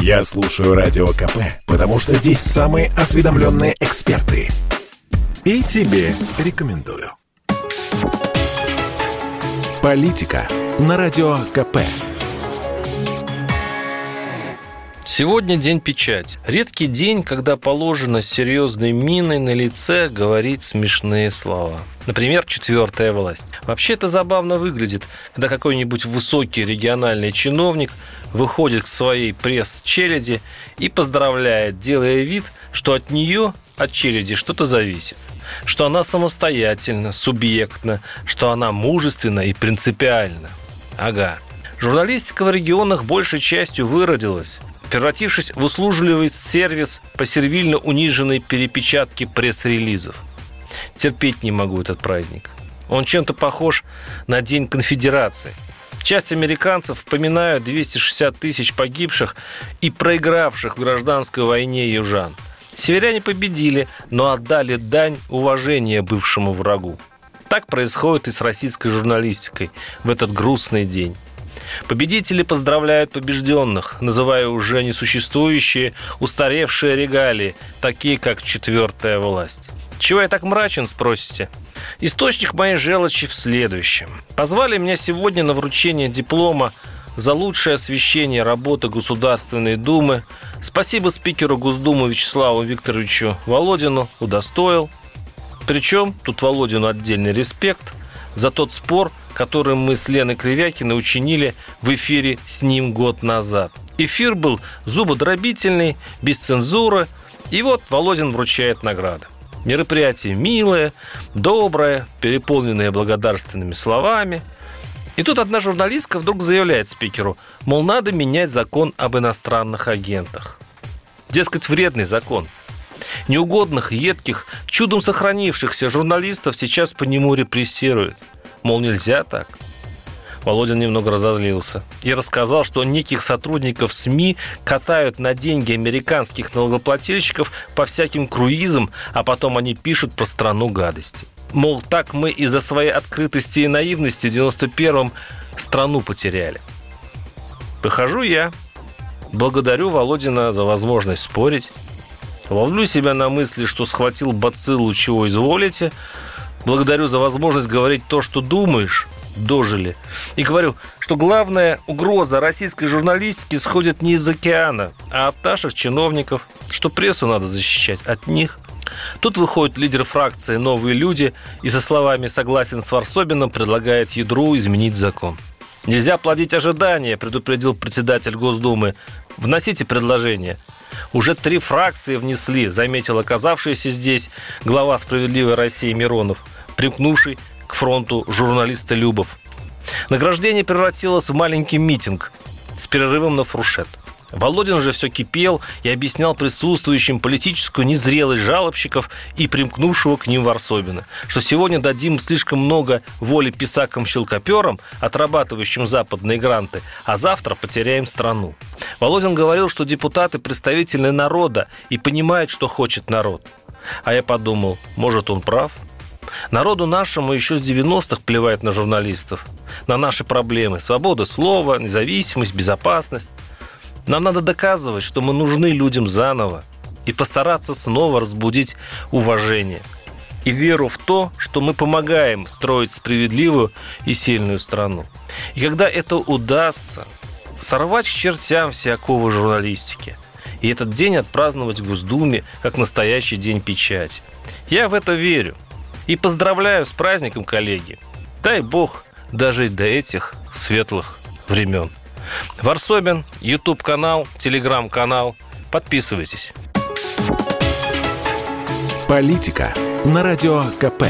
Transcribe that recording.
Я слушаю Радио КП, потому что здесь самые осведомленные эксперты. И тебе рекомендую. Политика на Радио КП. Сегодня день печать. Редкий день, когда положено серьезной миной на лице говорить смешные слова. Например, четвертая власть. Вообще это забавно выглядит, когда какой-нибудь высокий региональный чиновник выходит к своей пресс-челяди и поздравляет, делая вид, что от нее, от челяди, что-то зависит что она самостоятельна, субъектна, что она мужественна и принципиальна. Ага. Журналистика в регионах большей частью выродилась, превратившись в услужливый сервис по сервильно униженной перепечатке пресс-релизов. Терпеть не могу этот праздник. Он чем-то похож на День конфедерации. Часть американцев вспоминают 260 тысяч погибших и проигравших в гражданской войне южан. Северяне победили, но отдали дань уважения бывшему врагу. Так происходит и с российской журналистикой в этот грустный день. Победители поздравляют побежденных, называя уже несуществующие, устаревшие регалии, такие как четвертая власть. Чего я так мрачен, спросите? Источник моей желчи в следующем. Позвали меня сегодня на вручение диплома за лучшее освещение работы Государственной Думы. Спасибо спикеру Госдумы Вячеславу Викторовичу Володину, удостоил. Причем тут Володину отдельный респект за тот спор, который мы с Леной Кривякиной учинили в эфире с ним год назад. Эфир был зубодробительный, без цензуры, и вот Володин вручает награды. Мероприятие милое, доброе, переполненное благодарственными словами. И тут одна журналистка вдруг заявляет спикеру, мол, надо менять закон об иностранных агентах. Дескать, вредный закон. Неугодных, едких, чудом сохранившихся журналистов сейчас по нему репрессируют – Мол, нельзя так. Володин немного разозлился и рассказал, что неких сотрудников СМИ катают на деньги американских налогоплательщиков по всяким круизам, а потом они пишут про страну гадости. Мол, так мы из-за своей открытости и наивности в 91-м страну потеряли. Прихожу я, благодарю Володина за возможность спорить, ловлю себя на мысли, что схватил бациллу, чего изволите – Благодарю за возможность говорить то, что думаешь, дожили. И говорю, что главная угроза российской журналистики сходит не из океана, а от наших чиновников, что прессу надо защищать от них. Тут выходит лидер фракции «Новые люди» и со словами «согласен с Варсобиным» предлагает ядру изменить закон. Нельзя плодить ожидания, предупредил председатель Госдумы. Вносите предложение. Уже три фракции внесли, заметил оказавшийся здесь глава «Справедливой России» Миронов, примкнувший к фронту журналиста Любов. Награждение превратилось в маленький митинг с перерывом на фуршет. Володин же все кипел и объяснял присутствующим политическую незрелость жалобщиков и примкнувшего к ним Варсобина, что сегодня дадим слишком много воли писакам-щелкоперам, отрабатывающим западные гранты, а завтра потеряем страну. Володин говорил, что депутаты представительны народа и понимают, что хочет народ. А я подумал, может, он прав? Народу нашему еще с 90-х плевает на журналистов, на наши проблемы. Свобода слова, независимость, безопасность. Нам надо доказывать, что мы нужны людям заново и постараться снова разбудить уважение и веру в то, что мы помогаем строить справедливую и сильную страну. И когда это удастся, сорвать к чертям все оковы журналистики и этот день отпраздновать в Госдуме как настоящий день печати. Я в это верю. И поздравляю с праздником, коллеги. Дай бог дожить до этих светлых времен. Варсобин, YouTube канал, телеграм канал. Подписывайтесь. Политика на радио КП.